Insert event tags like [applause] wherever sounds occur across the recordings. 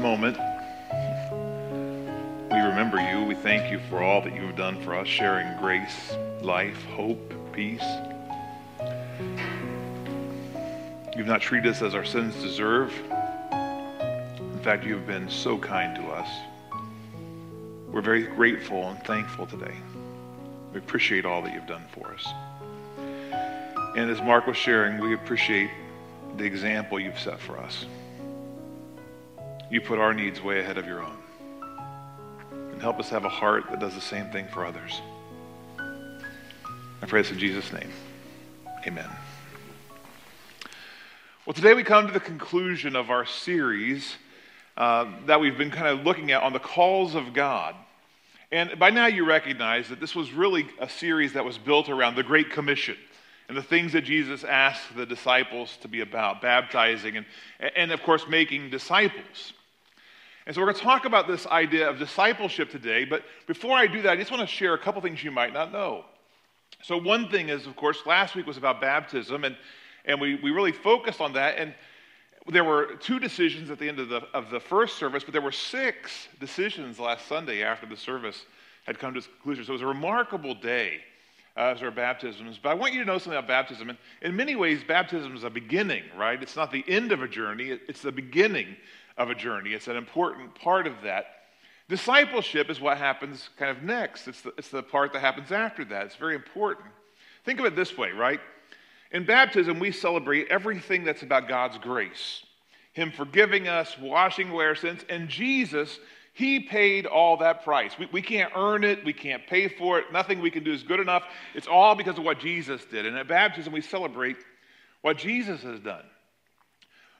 moment, we remember you. We thank you for all that you have done for us, sharing grace, life, hope, peace. You've not treated us as our sins deserve. In fact, you have been so kind to us. We're very grateful and thankful today. We appreciate all that you've done for us. And as Mark was sharing, we appreciate the example you've set for us. You put our needs way ahead of your own. And help us have a heart that does the same thing for others. I pray this in Jesus' name. Amen. Well, today we come to the conclusion of our series uh, that we've been kind of looking at on the calls of God. And by now you recognize that this was really a series that was built around the Great Commission and the things that Jesus asked the disciples to be about baptizing and, and of course, making disciples. And so we're going to talk about this idea of discipleship today. But before I do that, I just want to share a couple things you might not know. So, one thing is, of course, last week was about baptism, and, and we, we really focused on that. And there were two decisions at the end of the, of the first service, but there were six decisions last Sunday after the service had come to its conclusion. So it was a remarkable day uh, as our baptisms. But I want you to know something about baptism. And in many ways, baptism is a beginning, right? It's not the end of a journey, it's the beginning of a journey. It's an important part of that. Discipleship is what happens kind of next, it's the, it's the part that happens after that. It's very important. Think of it this way, right? In baptism, we celebrate everything that's about God's grace Him forgiving us, washing away our sins, and Jesus, He paid all that price. We, we can't earn it, we can't pay for it, nothing we can do is good enough. It's all because of what Jesus did. And at baptism, we celebrate what Jesus has done.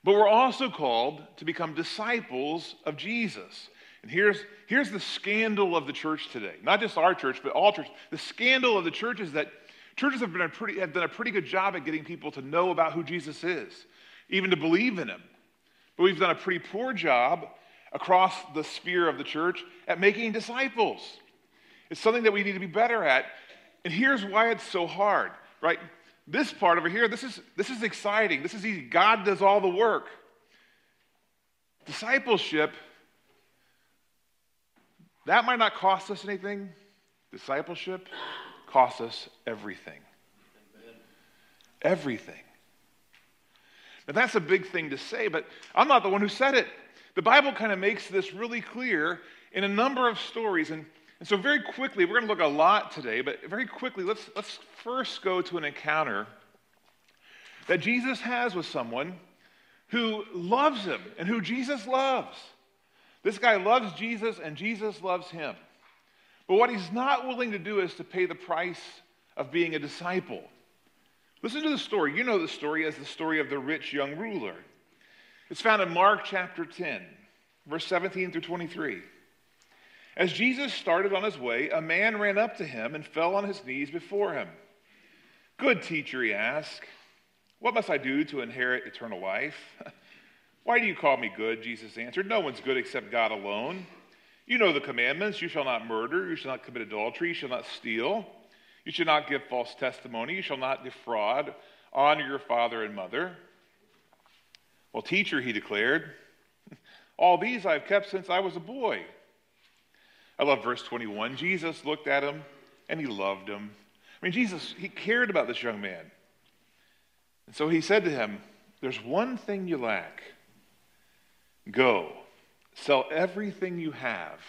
But we're also called to become disciples of Jesus. And here's, here's the scandal of the church today. Not just our church, but all churches. The scandal of the church is that churches have, been a pretty, have done a pretty good job at getting people to know about who Jesus is, even to believe in him. But we've done a pretty poor job across the sphere of the church at making disciples. It's something that we need to be better at. And here's why it's so hard, right? This part over here, this is, this is exciting. This is easy. God does all the work. Discipleship, that might not cost us anything. Discipleship costs us everything. Everything. Now, that's a big thing to say, but I'm not the one who said it. The Bible kind of makes this really clear in a number of stories. And and so, very quickly, we're going to look a lot today, but very quickly, let's, let's first go to an encounter that Jesus has with someone who loves him and who Jesus loves. This guy loves Jesus, and Jesus loves him. But what he's not willing to do is to pay the price of being a disciple. Listen to the story. You know the story as the story of the rich young ruler. It's found in Mark chapter 10, verse 17 through 23. As Jesus started on his way, a man ran up to him and fell on his knees before him. Good teacher, he asked, what must I do to inherit eternal life? [laughs] Why do you call me good? Jesus answered, No one's good except God alone. You know the commandments you shall not murder, you shall not commit adultery, you shall not steal, you shall not give false testimony, you shall not defraud, honor your father and mother. Well, teacher, he declared, [laughs] all these I've kept since I was a boy. I love verse 21. Jesus looked at him and he loved him. I mean, Jesus, he cared about this young man. And so he said to him, There's one thing you lack. Go, sell everything you have,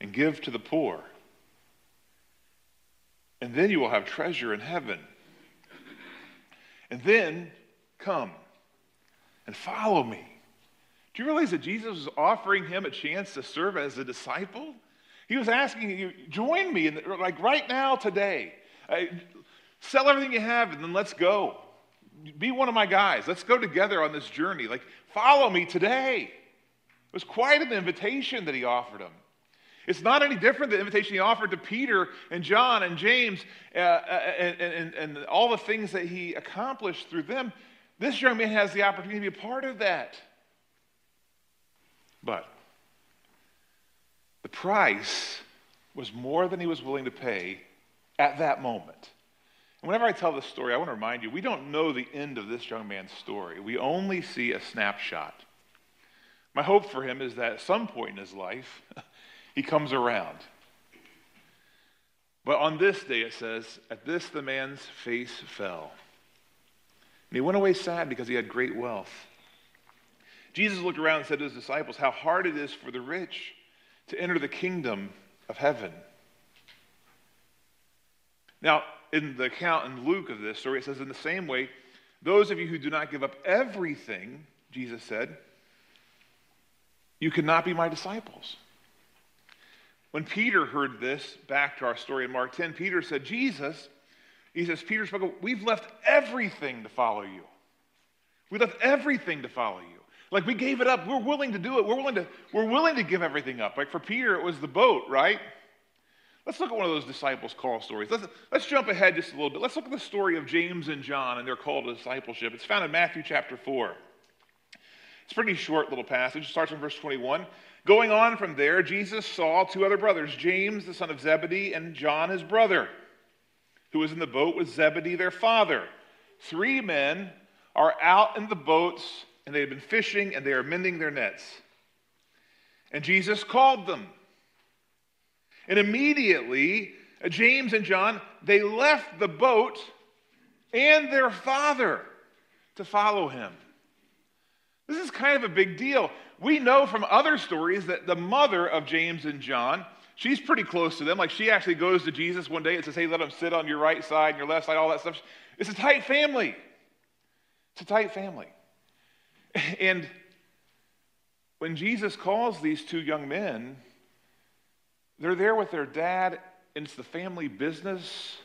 and give to the poor. And then you will have treasure in heaven. And then come and follow me. Do you realize that Jesus was offering him a chance to serve as a disciple? He was asking you, join me, in the, like right now, today. Uh, sell everything you have and then let's go. Be one of my guys. Let's go together on this journey. Like, follow me today. It was quite an invitation that he offered him. It's not any different than the invitation he offered to Peter and John and James uh, uh and, and, and all the things that he accomplished through them. This young man has the opportunity to be a part of that. But the price was more than he was willing to pay at that moment. And whenever I tell this story, I want to remind you we don't know the end of this young man's story. We only see a snapshot. My hope for him is that at some point in his life, [laughs] he comes around. But on this day, it says, at this the man's face fell. And he went away sad because he had great wealth. Jesus looked around and said to his disciples, How hard it is for the rich to enter the kingdom of heaven. Now, in the account in Luke of this story, it says, In the same way, those of you who do not give up everything, Jesus said, you cannot be my disciples. When Peter heard this, back to our story in Mark 10, Peter said, Jesus, he says, Peter spoke, we've left everything to follow you. We left everything to follow you. Like we gave it up. We're willing to do it. We're willing to, we're willing to give everything up. Like for Peter, it was the boat, right? Let's look at one of those disciples' call stories. Let's, let's jump ahead just a little bit. Let's look at the story of James and John and their call to discipleship. It's found in Matthew chapter 4. It's a pretty short little passage. It starts in verse 21. Going on from there, Jesus saw two other brothers, James, the son of Zebedee, and John, his brother, who was in the boat with Zebedee, their father. Three men are out in the boats, and they had been fishing, and they are mending their nets. And Jesus called them. And immediately, uh, James and John, they left the boat and their father to follow him. This is kind of a big deal. We know from other stories that the mother of James and John, she's pretty close to them. Like she actually goes to Jesus one day and says, Hey, let them sit on your right side and your left side, all that stuff. It's a tight family. It's a tight family. [laughs] And when Jesus calls these two young men, they're there with their dad, and it's the family business.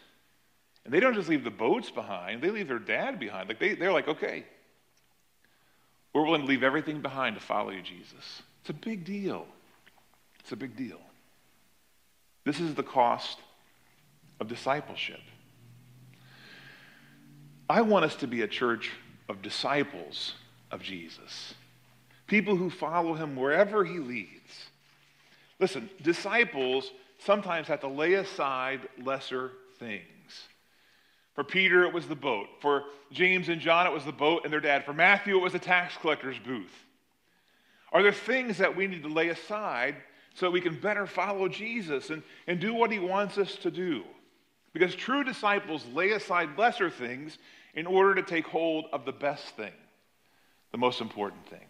And they don't just leave the boats behind, they leave their dad behind. Like they, they're like, okay, we're willing to leave everything behind to follow you, Jesus. It's a big deal. It's a big deal. This is the cost of discipleship. I want us to be a church of disciples of Jesus, people who follow him wherever he leads. Listen, disciples sometimes have to lay aside lesser things. For Peter, it was the boat. For James and John, it was the boat and their dad. For Matthew, it was the tax collector's booth. Are there things that we need to lay aside so we can better follow Jesus and, and do what he wants us to do? Because true disciples lay aside lesser things in order to take hold of the best thing, the most important thing.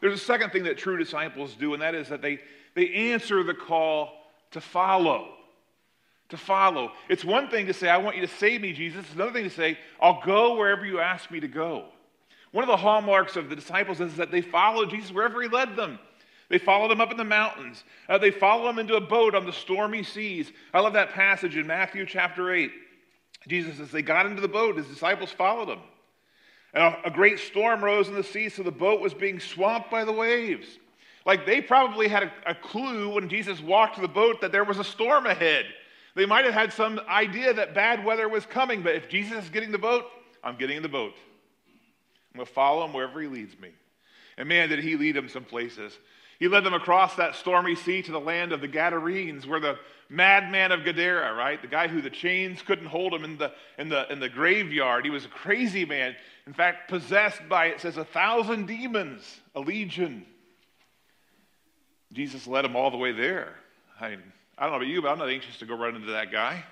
There's a second thing that true disciples do, and that is that they, they answer the call to follow. To follow. It's one thing to say, I want you to save me, Jesus. It's another thing to say, I'll go wherever you ask me to go. One of the hallmarks of the disciples is that they followed Jesus wherever he led them. They followed him up in the mountains. Uh, they followed him into a boat on the stormy seas. I love that passage in Matthew chapter 8. Jesus, as they got into the boat, his disciples followed him. And a great storm rose in the sea, so the boat was being swamped by the waves. Like they probably had a, a clue when Jesus walked the boat that there was a storm ahead. They might have had some idea that bad weather was coming, but if Jesus is getting the boat, I'm getting in the boat. I'm going to follow him wherever he leads me. And man, did he lead them some places. He led them across that stormy sea to the land of the Gadarenes, where the madman of Gadara, right? The guy who the chains couldn't hold him in the, in the, in the graveyard. He was a crazy man. In fact, possessed by, it says, a thousand demons, a legion. Jesus led him all the way there. I, mean, I don't know about you, but I'm not anxious to go run into that guy.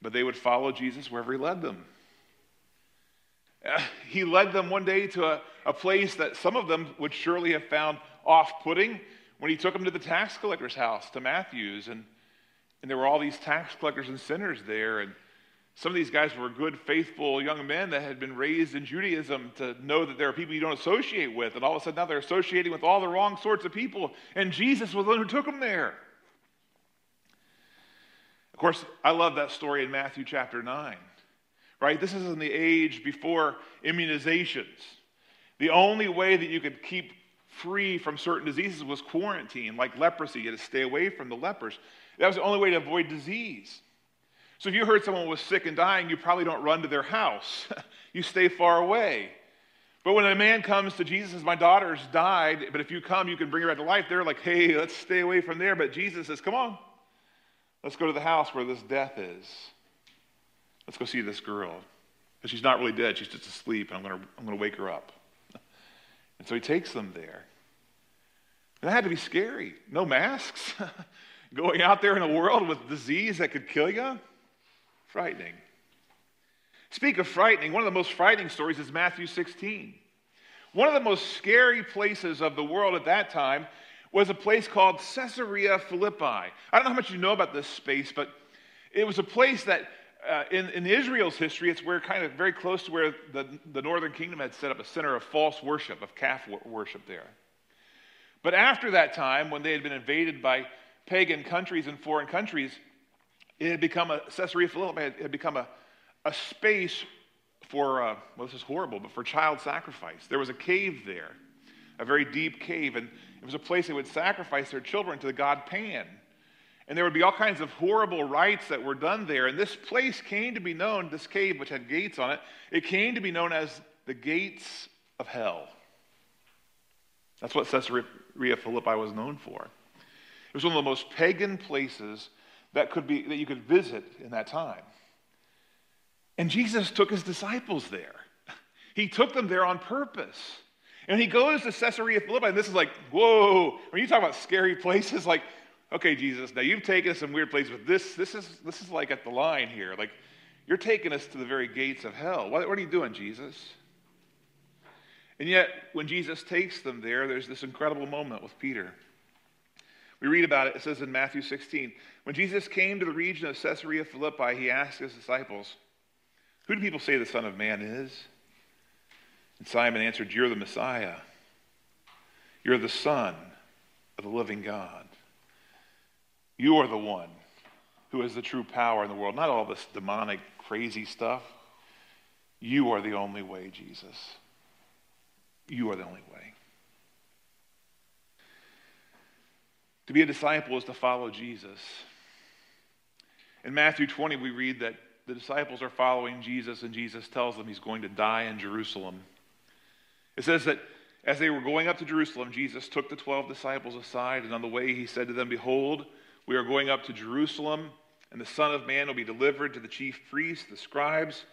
But they would follow Jesus wherever he led them. Uh, he led them one day to a, a place that some of them would surely have found off putting when he took them to the tax collector's house, to Matthew's. And, and there were all these tax collectors and sinners there. And some of these guys were good, faithful young men that had been raised in Judaism to know that there are people you don't associate with. And all of a sudden now they're associating with all the wrong sorts of people. And Jesus was the one who took them there. Of course, I love that story in Matthew chapter 9, right? This is in the age before immunizations. The only way that you could keep free from certain diseases was quarantine, like leprosy. You had to stay away from the lepers. That was the only way to avoid disease. So if you heard someone was sick and dying, you probably don't run to their house. [laughs] you stay far away. But when a man comes to Jesus, says, My daughter's died, but if you come, you can bring her back to life. They're like, Hey, let's stay away from there. But Jesus says, Come on, let's go to the house where this death is. Let's go see this girl. Because she's not really dead, she's just asleep, and I'm going I'm going to wake her up. And so he takes them there. And that had to be scary. No masks, [laughs] going out there in a world with disease that could kill you. Frightening. Speak of frightening, one of the most frightening stories is Matthew 16. One of the most scary places of the world at that time was a place called Caesarea Philippi. I don't know how much you know about this space, but it was a place that uh, in, in Israel's history, it's where kind of very close to where the, the northern kingdom had set up a center of false worship, of calf worship there. But after that time, when they had been invaded by pagan countries and foreign countries, it had become a, Caesarea Philippi had, had become a, a space for, uh, well, this is horrible, but for child sacrifice. There was a cave there, a very deep cave, and it was a place they would sacrifice their children to the god Pan. And there would be all kinds of horrible rites that were done there. And this place came to be known, this cave, which had gates on it, it came to be known as the gates of hell. That's what Caesarea Philippi was known for. It was one of the most pagan places that, could be, that you could visit in that time. And Jesus took his disciples there. [laughs] He took them there on purpose. And he goes to Caesarea Philippi, and this is like, whoa. When you talk about scary [laughs] places, like okay, Jesus, now you've taken us some weird places, but this, this, is, this is like at the line here. Like, you're taking us to the very gates of hell. What, what are you doing, Jesus? And yet, when Jesus takes them there, there's this incredible moment with Peter. We read about it, it says in Matthew 16 When Jesus came to the region of Caesarea Philippi, he asked his disciples, Who do people say the Son of Man is? And Simon answered, You're the Messiah. You're the Son of the living God. You are the one who has the true power in the world, not all this demonic, crazy stuff. You are the only way, Jesus. You are the only way. To be a disciple is to follow Jesus. In Matthew 20, we read that the disciples are following Jesus, and Jesus tells them he's going to die in Jerusalem. It says that as they were going up to Jerusalem, Jesus took the 12 disciples aside, and on the way he said to them, Behold, we are going up to Jerusalem, and the Son of Man will be delivered to the chief priests, the scribes.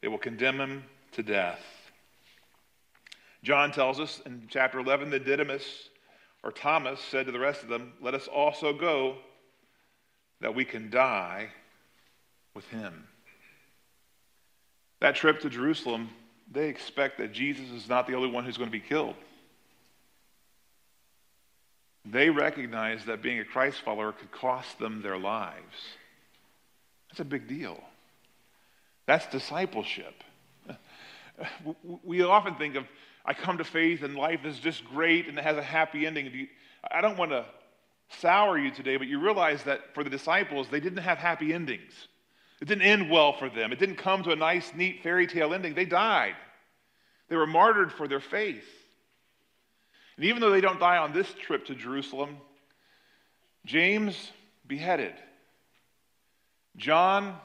They will condemn him to death. John tells us in chapter 11 that Didymus, or Thomas, said to the rest of them, Let us also go that we can die with him. That trip to Jerusalem, they expect that Jesus is not the only one who's going to be killed. They recognized that being a Christ follower could cost them their lives. That's a big deal. That's discipleship. [laughs] We often think of, I come to faith and life is just great and it has a happy ending. I don't want to sour you today, but you realize that for the disciples, they didn't have happy endings. It didn't end well for them. It didn't come to a nice, neat fairy tale ending. They died. They were martyred for their faith. And even though they don't die on this trip to Jerusalem, James beheaded, John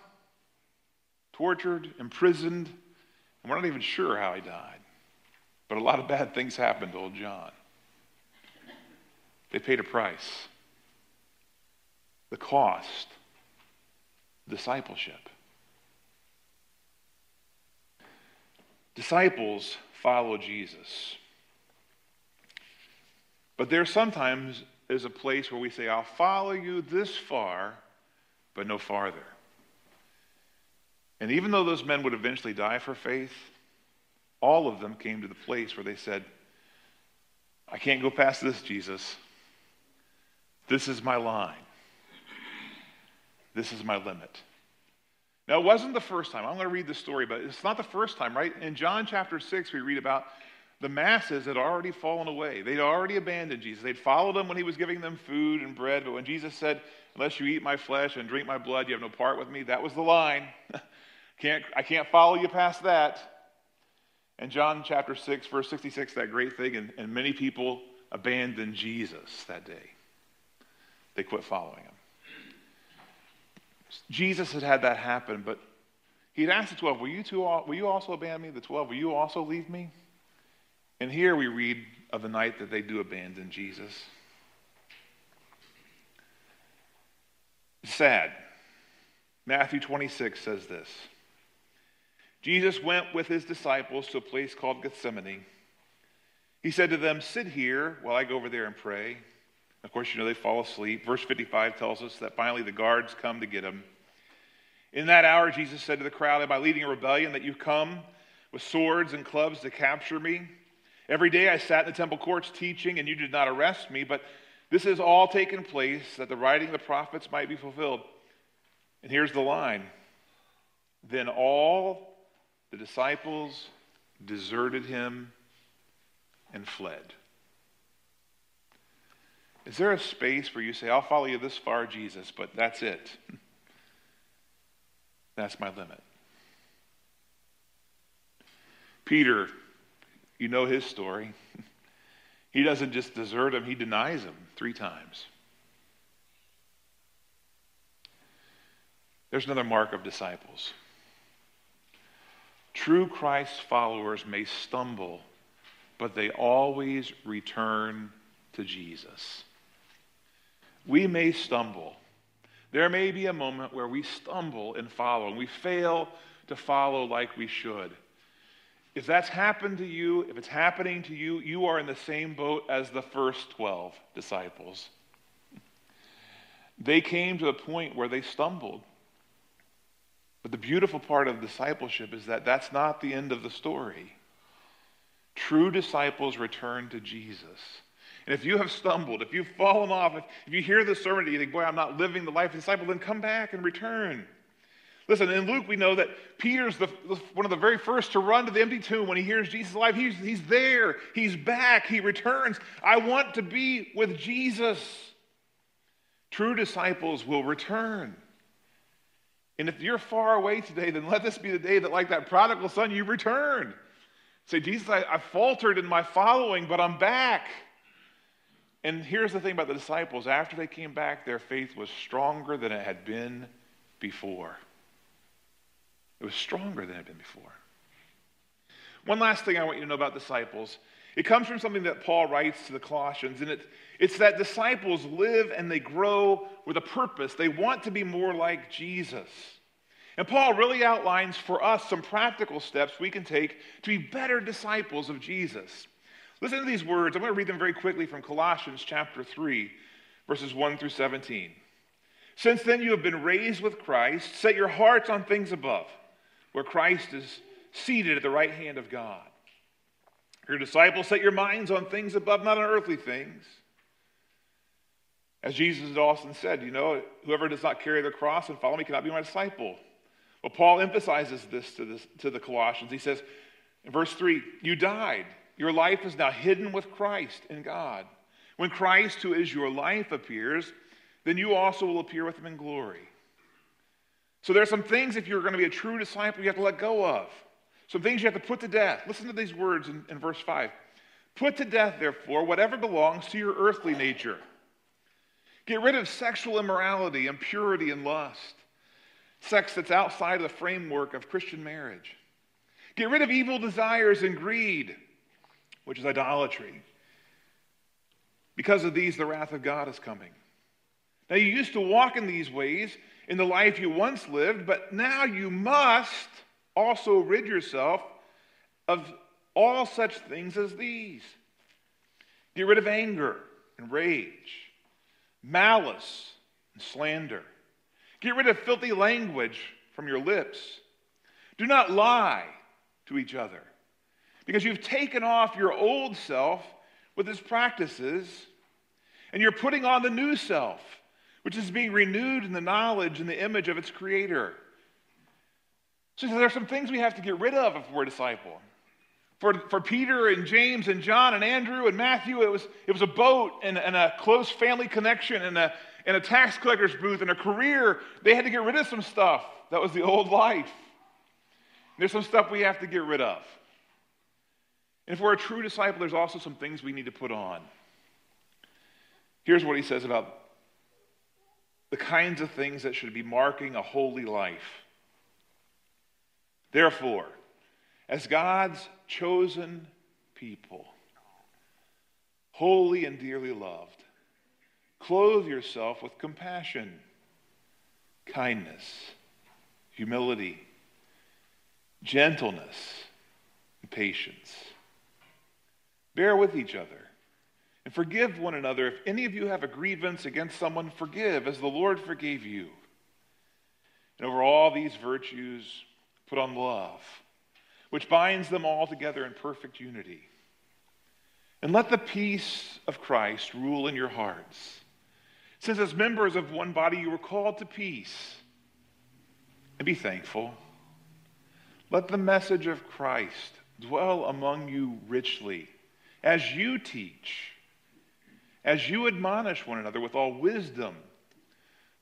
tortured, imprisoned, and we're not even sure how he died. But a lot of bad things happened to old John. They paid a price. The cost, discipleship. Disciples follow Jesus. But there sometimes is a place where we say, I'll follow you this far, but no farther. And even though those men would eventually die for faith, all of them came to the place where they said, I can't go past this, Jesus. This is my line. This is my limit. Now, it wasn't the first time. I'm going to read the story, but it's not the first time, right? In John chapter 6, we read about the masses had already fallen away. They'd already abandoned Jesus. They'd followed him when he was giving them food and bread, but when Jesus said, Unless you eat my flesh and drink my blood, you have no part with me, that was the line. [laughs] can't, I can't follow you past that. And John chapter 6, verse 66, that great thing, and, and many people abandoned Jesus that day. They quit following him. Jesus had had that happen, but he'd asked the 12, will you, two, will you also abandon me? The 12, will you also leave me? And here we read of the night that they do abandon Jesus. Sad. Matthew 26 says this Jesus went with his disciples to a place called Gethsemane, He said to them, Sit here while I go over there and pray. Of course, you know they fall asleep. Verse 55 tells us that finally the guards come to get him. In that hour, Jesus said to the crowd, Am I leading a rebellion that you come with swords and clubs to capture me? Every day I sat in the temple courts teaching, and you did not arrest me, but this has all taken place that the writing of the prophets might be fulfilled. And here's the line Then all the disciples deserted him and fled. Is there a space where you say, I'll follow you this far, Jesus, but that's it? [laughs] That's my limit. Peter, you know his story. [laughs] He doesn't just desert him, he denies him three times. There's another mark of disciples. True Christ followers may stumble, but they always return to Jesus. We may stumble. There may be a moment where we stumble in following. We fail to follow like we should. If that's happened to you, if it's happening to you, you are in the same boat as the first 12 disciples. They came to a point where they stumbled. But the beautiful part of discipleship is that that's not the end of the story. True disciples return to Jesus. And if you have stumbled, if you've fallen off, if, if you hear this sermon and you think, boy, I'm not living the life of a disciple, then come back and return. Listen, in Luke, we know that Peter's the, one of the very first to run to the empty tomb when he hears Jesus alive. He's, he's there, he's back, he returns. I want to be with Jesus. True disciples will return. And if you're far away today, then let this be the day that, like that prodigal son, you return. Say, Jesus, I, I faltered in my following, but I'm back. And here's the thing about the disciples after they came back, their faith was stronger than it had been before. It was stronger than it had been before. One last thing I want you to know about disciples. It comes from something that Paul writes to the Colossians, and it, it's that disciples live and they grow with a purpose. They want to be more like Jesus. And Paul really outlines for us some practical steps we can take to be better disciples of Jesus. Listen to these words. I'm going to read them very quickly from Colossians chapter 3, verses 1 through 17. Since then you have been raised with Christ, set your hearts on things above where Christ is seated at the right hand of God. Your disciples, set your minds on things above, not on earthly things. As Jesus had often said, you know, whoever does not carry the cross and follow me cannot be my disciple. Well, Paul emphasizes this to, this to the Colossians. He says in verse 3 You died. Your life is now hidden with Christ in God. When Christ, who is your life, appears, then you also will appear with him in glory. So there are some things, if you're going to be a true disciple, you have to let go of. Some things you have to put to death. Listen to these words in, in verse 5. Put to death, therefore, whatever belongs to your earthly nature. Get rid of sexual immorality, impurity, and lust. Sex that's outside of the framework of Christian marriage. Get rid of evil desires and greed, which is idolatry. Because of these, the wrath of God is coming. Now, you used to walk in these ways in the life you once lived, but now you must also rid yourself of all such things as these. Get rid of anger and rage, malice and slander. Get rid of filthy language from your lips. Do not lie to each other, because you've taken off your old self with its practices, and you're putting on the new self which is being renewed in the knowledge and the image of its creator. So there are some things we have to get rid of if we're a disciple. For, for Peter and James and John and Andrew and Matthew, it was, it was a boat and, and a close family connection and a, and a tax collector's booth and a career. They had to get rid of some stuff. That was the old life. There's some stuff we have to get rid of. And if we're a true disciple, there's also some things we need to put on. Here's what he says about the kinds of things that should be marking a holy life. Therefore, as God's chosen people, holy and dearly loved, clothe yourself with compassion, kindness, humility, gentleness, and patience. Bear with each other and forgive one another. If any of you have a grievance against someone, forgive as the Lord forgave you. And over all these virtues, put on love, which binds them all together in perfect unity. And let the peace of Christ rule in your hearts. Since as members of one body you were called to peace, and be thankful. Let the message of Christ dwell among you richly as you teach, as you admonish one another with all wisdom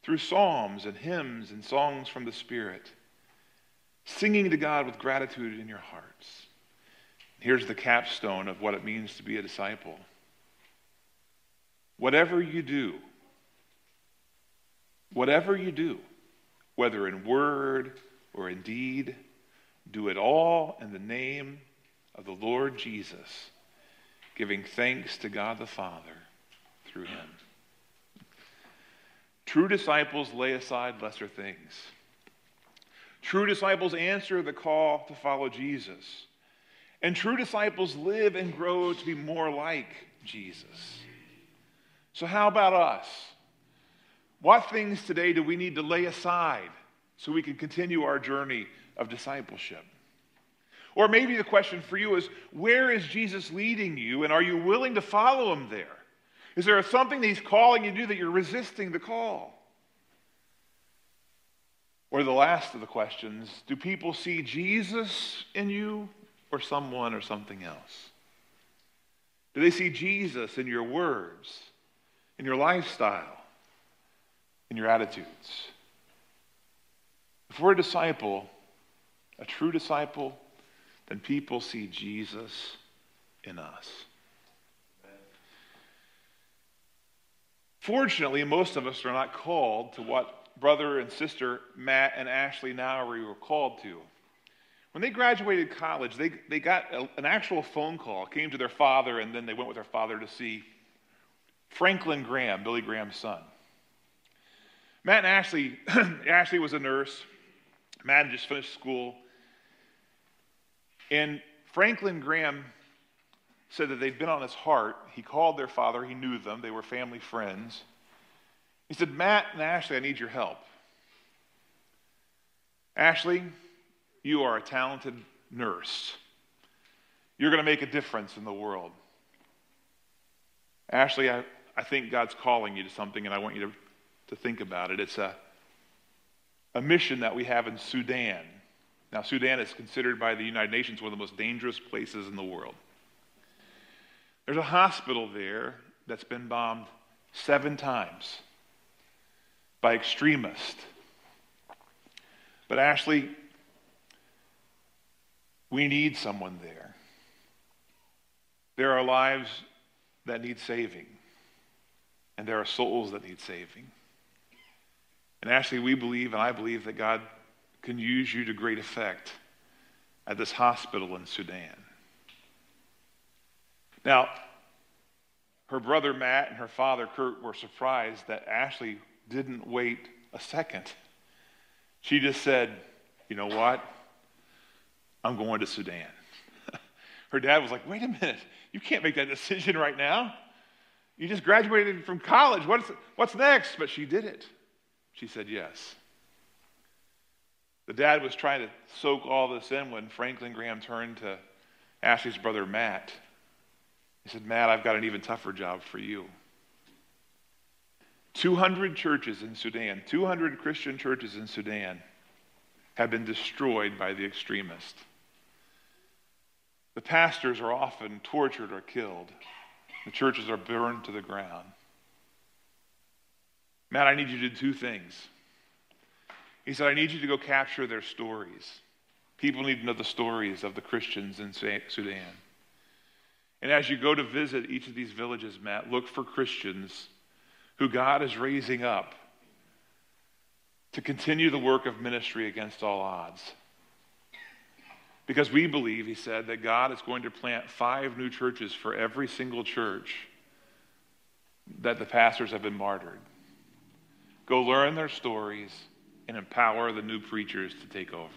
through psalms and hymns and songs from the Spirit, singing to God with gratitude in your hearts. Here's the capstone of what it means to be a disciple. Whatever you do, whatever you do, whether in word or in deed, do it all in the name of the Lord Jesus, giving thanks to God the Father through him. True disciples lay aside lesser things. True disciples answer the call to follow Jesus. And true disciples live and grow to be more like Jesus. So, how about us? What things today do we need to lay aside so we can continue our journey of discipleship? Or maybe the question for you is where is Jesus leading you, and are you willing to follow him there? Is there something that he's calling you to do that you're resisting the call? Or the last of the questions do people see Jesus in you or someone or something else? Do they see Jesus in your words, in your lifestyle, in your attitudes? If we're a disciple, a true disciple, then people see Jesus in us. Fortunately, most of us are not called to what brother and sister Matt and Ashley Nowery were called to. When they graduated college, they, they got a, an actual phone call, came to their father, and then they went with their father to see Franklin Graham, Billy Graham's son. Matt and Ashley, [clears throat] Ashley was a nurse. Matt had just finished school. And Franklin Graham said that they'd been on his heart. He called their father, he knew them, they were family friends. He said, Matt and Ashley, I need your help. Ashley, you are a talented nurse. You're going to make a difference in the world. Ashley, I, I think God's calling you to something, and I want you to, to think about it. It's a, a mission that we have in Sudan. Now, Sudan is considered by the United Nations one of the most dangerous places in the world. There's a hospital there that's been bombed seven times by extremists. But, Ashley, we need someone there. There are lives that need saving, and there are souls that need saving. And Ashley, we believe, and I believe, that God can use you to great effect at this hospital in Sudan. Now, her brother Matt and her father Kurt were surprised that Ashley didn't wait a second. She just said, You know what? I'm going to Sudan. [laughs] her dad was like, Wait a minute. You can't make that decision right now. You just graduated from college. What's, what's next? But she did it. She said yes. The dad was trying to soak all this in when Franklin Graham turned to Ashley's brother Matt. He said, Matt, I've got an even tougher job for you. 200 churches in Sudan, 200 Christian churches in Sudan have been destroyed by the extremists. The pastors are often tortured or killed. The churches are burned to the ground. Matt, I need you to do two things. He said, I need you to go capture their stories. People need to know the stories of the Christians in Sudan. And as you go to visit each of these villages, Matt, look for Christians who God is raising up to continue the work of ministry against all odds. Because we believe, he said, that God is going to plant five new churches for every single church that the pastors have been martyred. Go learn their stories and empower the new preachers to take over.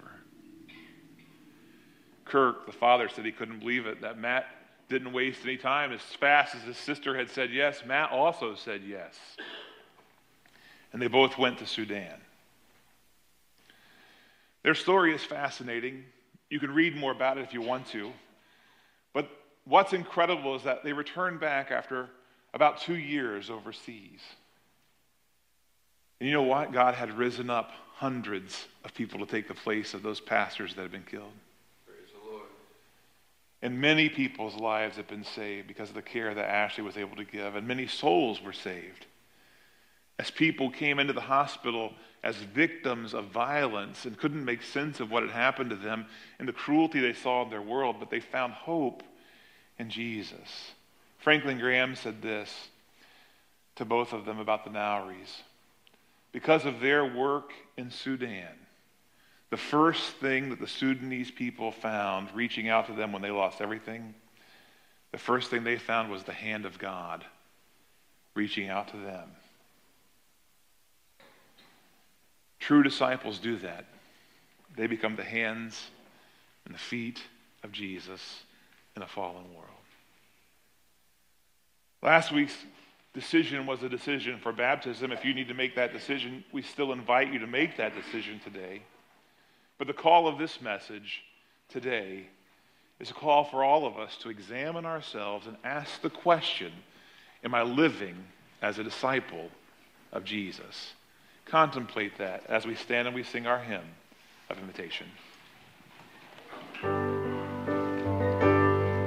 Kirk, the father, said he couldn't believe it that Matt didn't waste any time. As fast as his sister had said yes, Matt also said yes. And they both went to Sudan. Their story is fascinating. You can read more about it if you want to. But what's incredible is that they returned back after about two years overseas. And you know what? God had risen up hundreds of people to take the place of those pastors that had been killed. And many people's lives have been saved because of the care that Ashley was able to give, and many souls were saved. As people came into the hospital as victims of violence and couldn't make sense of what had happened to them and the cruelty they saw in their world, but they found hope in Jesus. Franklin Graham said this to both of them about the Nauris. Because of their work in Sudan, the first thing that the Sudanese people found reaching out to them when they lost everything, the first thing they found was the hand of God reaching out to them. True disciples do that. They become the hands and the feet of Jesus in a fallen world. Last week's decision was a decision for baptism. If you need to make that decision, we still invite you to make that decision today. But the call of this message today is a call for all of us to examine ourselves and ask the question Am I living as a disciple of Jesus? Contemplate that as we stand and we sing our hymn of invitation.